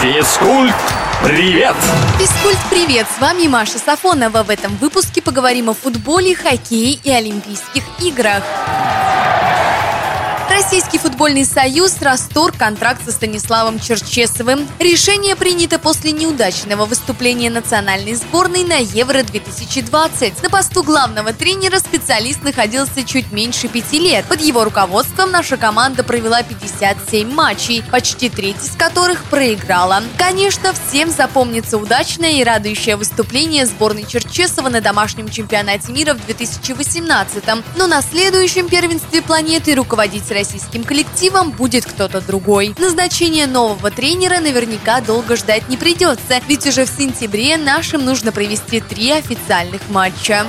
Физкульт, привет! Физкульт, привет! С вами Маша Сафонова. В этом выпуске поговорим о футболе, хоккее и Олимпийских играх. Российский футбольный союз расторг контракт со Станиславом Черчесовым. Решение принято после неудачного выступления национальной сборной на Евро-2020. На посту главного тренера специалист находился чуть меньше пяти лет. Под его руководством наша команда провела 57 матчей, почти треть из которых проиграла. Конечно, всем запомнится удачное и радующее выступление сборной Черчесова на домашнем чемпионате мира в 2018 но на следующем первенстве планеты руководитель российским коллективом будет кто-то другой. Назначение нового тренера наверняка долго ждать не придется, ведь уже в сентябре нашим нужно провести три официальных матча.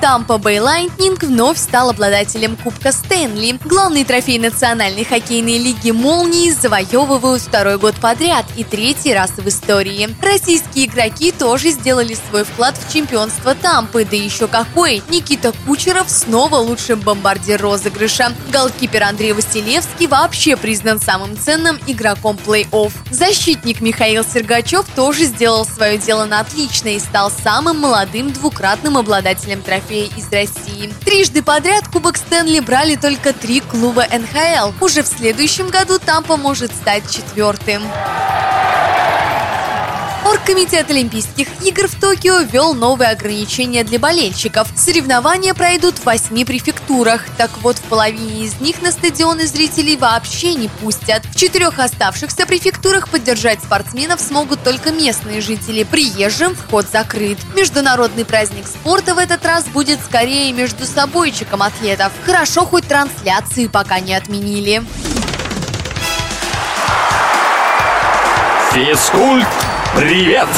Тампа Бэй Лайтнинг вновь стал обладателем Кубка Стэнли. Главный трофей национальной хоккейной лиги «Молнии» завоевывают второй год подряд и третий раз в истории. Российские игроки тоже сделали свой вклад в чемпионство Тампы, да еще какой! Никита Кучеров снова лучшим бомбардир розыгрыша. Голкипер Андрей Василевский вообще признан самым ценным игроком плей-офф. Защитник Михаил Сергачев тоже сделал свое дело на отлично и стал самым молодым двукратным обладателем обладателем трофея из России. Трижды подряд Кубок Стэнли брали только три клуба НХЛ. Уже в следующем году Тампа может стать четвертым. Оргкомитет Олимпийских игр в Токио ввел новые ограничения для болельщиков. Соревнования пройдут в восьми префектурах. Так вот, в половине из них на стадионы зрителей вообще не пустят. В четырех оставшихся префектурах поддержать спортсменов смогут только местные жители. Приезжим вход закрыт. Международный праздник спорта в этот раз будет скорее между собойчиком атлетов. Хорошо, хоть трансляции пока не отменили. Физкульт, привет!